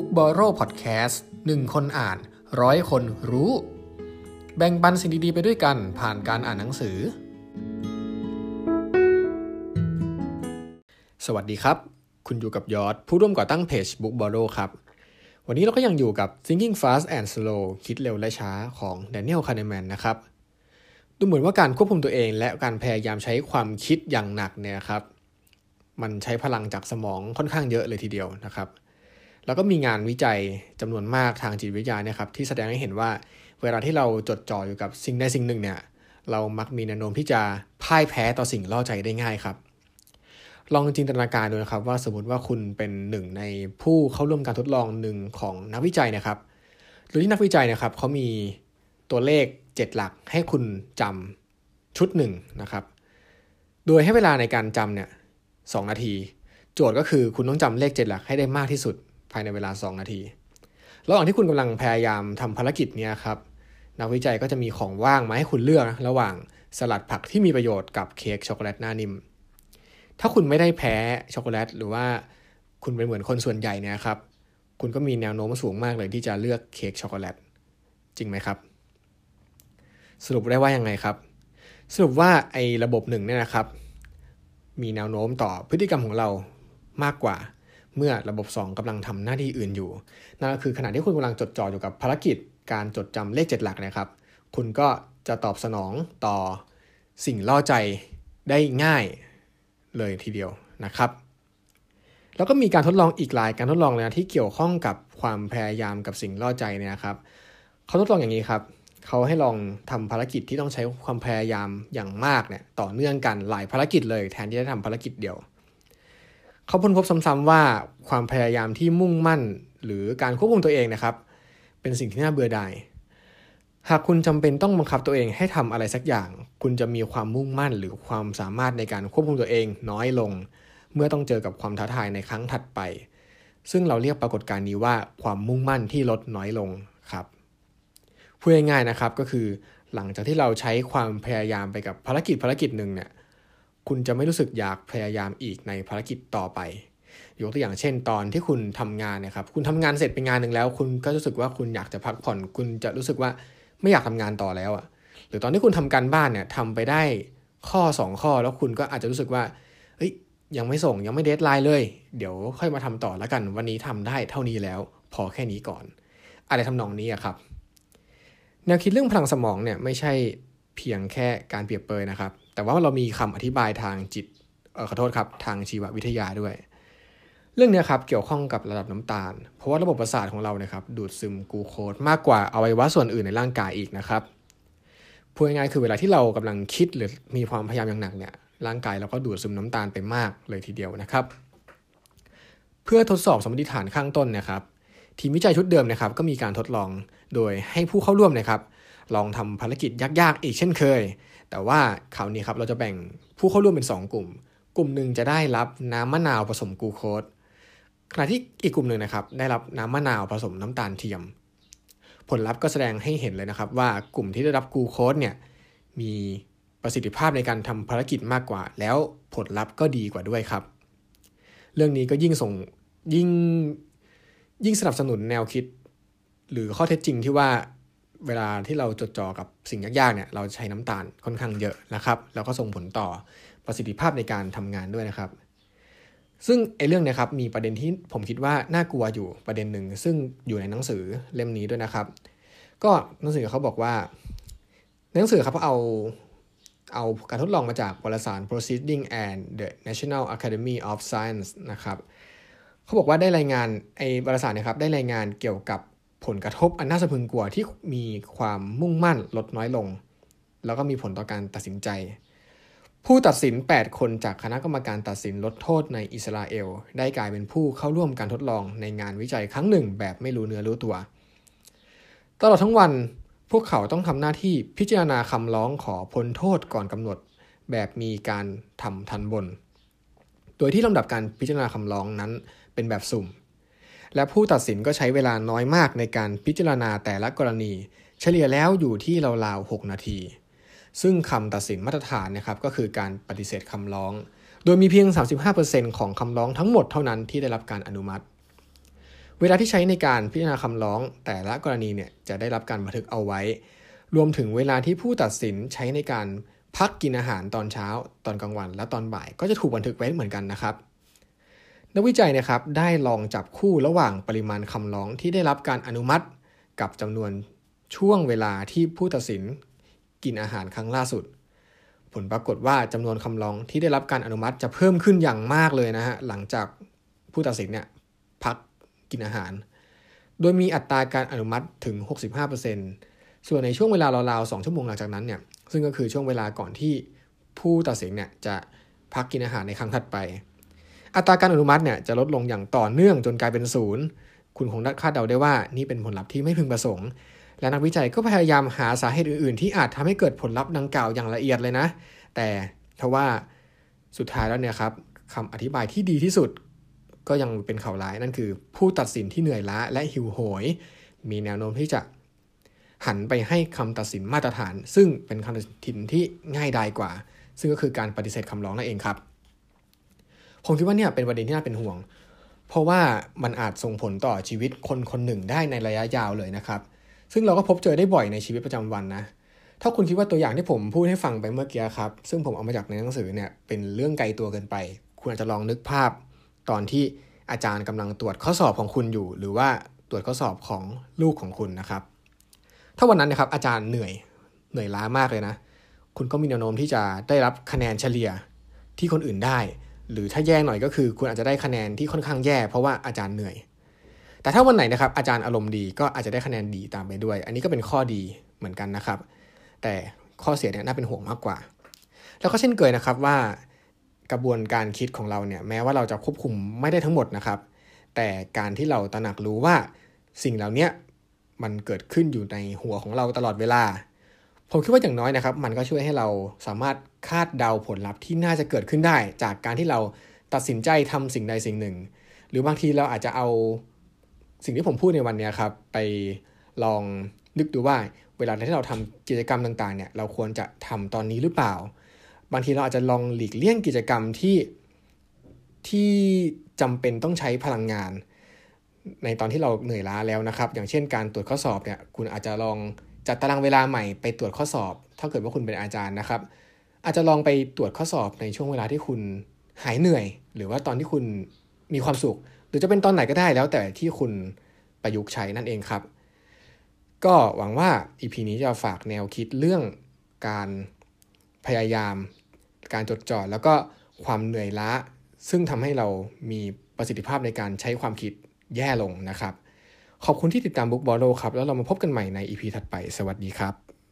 Book b o r r o w Podcast หนึ่งคนอ่านร้อยคนรู้ แบ่งปันสิ่งดีๆไปด้วยกันผ่านการอ่านหนังสือ สวัสดีครับ คุณอยู่กับยอดผู้ร่วมก่อตั้งเพจ Book b o r r o w ครับ วันนี้เราก็ยังอยู่กับ Thinking Fast and Slow คิดเร็วและช้าของ Daniel Kahneman นะครับ ดูเหมือนว่าการควบคุมตัวเองและการพยายามใช้ความคิดอย่างหนักเนี่ยครับ มันใช้พลังจากสมองค่อนข้างเยอะเลยทีเดียวนะครับ แล้วก็มีงานวิจัยจำนวนมากทางจิตวิทยาเนี่ยครับที่แสดงให้เห็นว่าเวลาที่เราจดจ่ออยู่กับสิ่งใดสิ่งหนึ่งเนี่ยเรามักมีแนวโน้มที่จะพ่ายแพ้ต่อสิ่งล่อใจได้ง่ายครับ ลองจินตนาการดูนะครับว่าสมมติว่าคุณเป็นหนึ่งในผู้เข้าร่วมการทดลองหนึ่งของนักวิจัยนะครับโดยที่นักวิจัยนะครับเขามีตัวเลข 7 หลักให้คุณจำชุดหนึ่งนะครับ โดยให้เวลาในการจำเนี่ยสองนาที โจทย์ก็คือคุณต้องจำเลข 7 หลักให้ได้มากที่สุด ภายในเวลา 2 นาที ระหว่างที่คุณกำลังพยายามทำภารกิจนี้ครับนักวิจัยก็จะมีของว่างมาให้คุณเลือกนะระหว่างสลัดผักที่มีประโยชน์กับเค้กช็อกโกแลตหน้านิ่ม ถ้าคุณไม่ได้แพ้ช็อกโกแลตหรือว่าคุณเป็นเหมือนคนส่วนใหญ่เนี่ยครับคุณก็มีแนวโน้มสูงมากเลยที่จะเลือกเค้กช็อกโกแลตจริงไหมครับ สรุปได้ว่ายังไงครับ สรุปว่าไอ้ระบบหนึ่งเนี่ยนะครับ มีแนวโน้มต่อพฤติกรรมของเรามากกว่า เมื่อระบบ 2กำลังทำหน้าที่อื่นอยู่นั่นก็คือขณะที่คุณกำลังจดจ่ออยู่กับภารกิจการจดจำเลข 7 หลักนะครับ คุณก็จะตอบสนองต่อสิ่งล่อใจได้ง่ายเลยทีเดียวนะครับ แล้วก็มีการทดลองอีกหลายการทดลองเลยนะที่เกี่ยวข้องกับความพยายามกับสิ่งล่อใจเนี่ยครับเขาทดลองอย่างนี้ครับเขาให้ลองทำภารกิจที่ต้องใช้ความพยายามอย่างมากเนี่ยต่อเนื่องกันหลายภารกิจเลยแทนที่จะทำภารกิจเดียว เขาพ้นพบซ้ำๆว่าความพยายามที่มุ่งมั่น หรือการควบคุมตัวเองนะครับ เป็นสิ่งที่น่าเบื่อหน่ายหากคุณจำเป็นต้องบังคับตัวเองให้ทำอะไรสักอย่าง คุณจะมีความมุ่งมั่นหรือความสามารถในการควบคุมตัวเองน้อยลง เมื่อต้องเจอกับความท้าทายในครั้งถัดไป ซึ่งเราเรียกปรากฏการณ์นี้ว่าความมุ่งมั่นที่ลดน้อยลงครับพูดง่ายๆนะครับก็คือ หลังจากที่เราใช้ความพยายามไปกับภารกิจภารกิจหนึ่งเนี่ย คุณจะไม่รู้สึกอยากพยายามอีกในภารกิจต่อไป ยกตัวอย่างเช่น ตอนที่คุณทำงานนะครับ คุณทำงานเสร็จเป็นงานหนึ่งแล้ว คุณก็รู้สึกว่าคุณอยากจะพักผ่อน คุณจะรู้สึกว่าไม่อยากทำงานต่อแล้วอะ่ะ หรือตอนที่คุณทำการบ้านเนี่ยทำไปได้ข้อ 2 ข้อแล้วคุณก็อาจจะรู้สึกว่าเฮ้ยยังไม่ส่งยังไม่เดทไลน์เลย เดี๋ยวค่อยมาทำต่อแล้วกัน วันนี้ทำได้เท่านี้แล้ว พอแค่นี้ก่อน อะไรทำนองนี้ครับ แนวคิดเรื่องพลังสมองเนี่ยไม่ใช่ เพียงแค่การเปรียบเปยนะครับ แต่ว่าเรามีคำอธิบายทางจิตออขอโทษครับทางชีววิทยาด้วย เรื่องนี้ครับเกี่ยวข้องกับระดับน้ำตาล เพราะว่าระบบประสาทของเราเนี่ยครับดูดซึมกูโคสมากกว่าอวัยวะส่วนอื่นในร่างกายอีกนะครับพูดง่ายๆคือเวลาที่เรากำลังคิดหรือมีความพยายามอย่างหนักเนี่ยร่างกายเราก็ดูดซึมน้ำตาลไปมากเลยทีเดียวนะครับ เพื่อทดสอบสมมติฐานข้างต้นนะครับ ทีมวิจัยชุดเดิมนะครับ ก็มีการทดลองโดยให้ผู้เข้าร่วมนะครับ ลองทำภารกิจยากๆ อีกเช่นเคย แต่ว่าคราวนี้ครับเราจะแบ่งผู้เข้าร่วมเป็น 2 กลุ่ม กลุ่มหนึ่งจะได้รับน้ำมะนาวผสมกูโคสขณะที่อีกกลุ่มหนึ่งนะครับได้รับน้ำมะนาวผสมน้ำตาลเทียม ผลลัพธ์ก็แสดงให้เห็นเลยนะครับ ว่ากลุ่มที่ได้รับกูโคสเนี่ยมีประสิทธิภาพในการทำภารกิจมากกว่า แล้วผลลัพธ์ก็ดีกว่าด้วยครับ เรื่องนี้ก็ยิ่งส่งยิ่งยิ่งสนับสนุนแนวคิด หรือข้อเท็จจริงที่ว่า เวลาที่เราจดจ่อกับสิ่งยากๆเนี่ยเราใช้น้ำตาลค่อนข้างเยอะนะครับแล้วก็ส่งผลต่อประสิทธิภาพในการทำงานด้วยนะครับ ซึ่งไอ้เรื่องนี้ครับมีประเด็นที่ผมคิดว่าน่ากลัวอยู่ประเด็นหนึ่งซึ่งอยู่ในหนังสือเล่มนี้ด้วยนะครับ ก็หนังสือเขาบอกว่าหนังสือครับเขาเอาเอาการทดลองมาจากวารสาร Proceeding and the National Academy of Science นะครับเขาบอกว่าได้รายงานไอ้บริษัทนะครับได้รายงานเกี่ยวกับ ผลกระทบอันน่าสะพึงกลัวที่มีความมุ่งมั่นลดน้อยลง แล้วก็มีผลต่อการตัดสินใจ ผู้ตัดสิน 8 คนจากคณะกรรมการตัดสินลดโทษในอิสราเอล ได้กลายเป็นผู้เข้าร่วมการทดลองในงานวิจัยครั้งหนึ่ง แบบไม่รู้เนื้อรู้ตัว ตลอดทั้งวันพวกเขาต้องทำหน้าที่พิจารณาคำร้องขอพ้นโทษก่อนกำหนด แบบมีการทำทันบน โดยที่ลำดับการพิจารณาคำร้องนั้นเป็นแบบสุ่ม และผู้ตัดสินก็ใช้เวลาน้อยมากในการพิจารณาแต่ละกรณี เฉลี่ยแล้วอยู่ที่ราวๆ 6 นาที ซึ่งคำตัดสินมาตรฐานนะครับก็คือการปฏิเสธคำร้อง โดยมีเพียง 35%ของคำร้องทั้งหมดเท่านั้นที่ได้รับการอนุมัติ เวลาที่ใช้ในการพิจารณาคำร้อง แต่ละกรณีเนี่ยจะได้รับการบันทึกเอาไว้ รวมถึงเวลาที่ผู้ตัดสินใช้ในการพักกินอาหารตอนเช้า ตอนกลางวัน และตอนบ่ายก็จะถูกบันทึกไว้เหมือนกันนะครับ นักวิจัยนะครับได้ลองจับคู่ระหว่างปริมาณคำร้องที่ได้รับการอนุมัติ กับจำนวนช่วงเวลาที่ผู้ตัดสินกินอาหารครั้งล่าสุด ผลปรากฏว่าจำนวนคำร้องที่ได้รับการอนุมัติจะเพิ่มขึ้นอย่างมากเลยนะฮะหลังจากผู้ตัดสินเนี่ยพักกินอาหาร โดยมีอัตราการอนุมัติถึง 65%ส่วนในช่วงเวลาราวๆ2ชั่วโมงหลังจากนั้นเนี่ยซึ่งก็คือช่วงเวลาก่อนที่ผู้ตัดสินเนี่ยจะพักกินอาหารในครั้งถัดไป อัตราการอนุมัติเนี่ยจะลดลงอย่างต่อเนื่องจนกลายเป็นศูนย์คุณคงคาดเดาได้ว่านี่เป็นผลลัพธ์ที่ไม่พึงประสงค์ และนักวิจัยก็พยายามหาสาเหตุอื่นๆ ที่อาจทำให้เกิดผลลัพธ์ดังกล่าวอย่างละเอียดเลยนะ แต่ทว่าสุดท้ายแล้วเนี่ยครับคำอธิบายที่ดีที่สุด ก็ยังเป็นข่าวร้ายนั่นคือ ผู้ตัดสินที่เหนื่อยล้าและหิวโหย มีแนวโน้มที่จะหันไปให้คำตัดสินมาตรฐาน ซึ่งเป็นคำตัดสินที่ง่ายดายกว่า ซึ่งก็คือการปฏิเสธคำร้องนั่นเองครับ ผมคิดว่าเนี่ยเป็นประเด็นที่น่าเป็นห่วง เพราะว่ามันอาจส่งผลต่อชีวิตคนคนหนึ่งได้ในระยะยาวเลยนะครับ ซึ่งเราก็พบเจอได้บ่อยในชีวิตประจำวันนะ ถ้าคุณคิดว่าตัวอย่างที่ผมพูดให้ฟังไปเมื่อกี้ครับ ซึ่งผมเอามาจากในหนังสือเนี่ยเป็นเรื่องไกลตัวเกินไป คุณอาจจะลองนึกภาพ ตอนที่อาจารย์กำลังตรวจข้อสอบของคุณอยู่ หรือว่าตรวจข้อสอบของลูกของคุณนะครับ ถ้าวันนั้นนะครับอาจารย์เหนื่อยเหนื่อยล้ามากเลยนะ คุณก็มีแนวโน้มที่จะได้รับคะแนนเฉลี่ยที่คนอื่นได้ หรือถ้าแย่หน่อยก็คือ คุณอาจจะได้คะแนนที่ค่อนข้างแย่เพราะว่าอาจารย์เหนื่อย แต่ถ้าวันไหนนะครับอาจารย์อารมณ์ดีก็อาจจะได้คะแนนดีตามไปด้วย อันนี้ก็เป็นข้อดีเหมือนกันนะครับ แต่ข้อเสียเนี่ยน่าเป็นห่วงมากกว่า แล้วก็เช่นเคยนะครับว่ากระบวนการคิดของเราเนี่ยแม้ว่าเราจะควบคุมไม่ได้ทั้งหมดนะครับ แต่การที่เราตระหนักรู้ว่าสิ่งเหล่านี้มันเกิดขึ้นอยู่ในหัวของเราตลอดเวลา ผมคิดว่าอย่างน้อยนะครับ มันก็ช่วยให้เราสามารถคาดเดาผลลัพธ์ที่น่าจะเกิดขึ้นได้ จากการที่เราตัดสินใจทำสิ่งใดสิ่งหนึ่ง หรือบางทีเราอาจจะเอาสิ่งที่ผมพูดในวันนี้ครับ ไปลองนึกดูว่า เวลาที่เราทำกิจกรรมต่างๆเนี่ยเราควรจะทำตอนนี้หรือเปล่า บางทีเราอาจจะลองหลีกเลี่ยงกิจกรรมที่ที่จำเป็นต้องใช้พลังงาน ในตอนที่เราเหนื่อยล้าแล้วนะครับ อย่างเช่นการตรวจข้อสอบเนี่ยคุณอาจจะลอง จัดตารางเวลาใหม่ไปตรวจข้อสอบ ถ้าเกิดว่าคุณเป็นอาจารย์นะครับ อาจจะลองไปตรวจข้อสอบในช่วงเวลาที่คุณหายเหนื่อย หรือว่าตอนที่คุณมีความสุข หรือจะเป็นตอนไหนก็ได้แล้วแต่ที่คุณประยุกต์ใช้นั่นเองครับ ก็หวังว่า EP นี้จะฝากแนวคิดเรื่องการพยายาม การจดจ่อแล้วก็ความเหนื่อยล้า ซึ่งทำให้เรามีประสิทธิภาพในการใช้ความคิดแย่ลงนะครับ ขอบคุณที่ติดตามบุ๊กบอโลครับ แล้วเรามาพบกันใหม่ใน EP ถัดไป สวัสดีครับ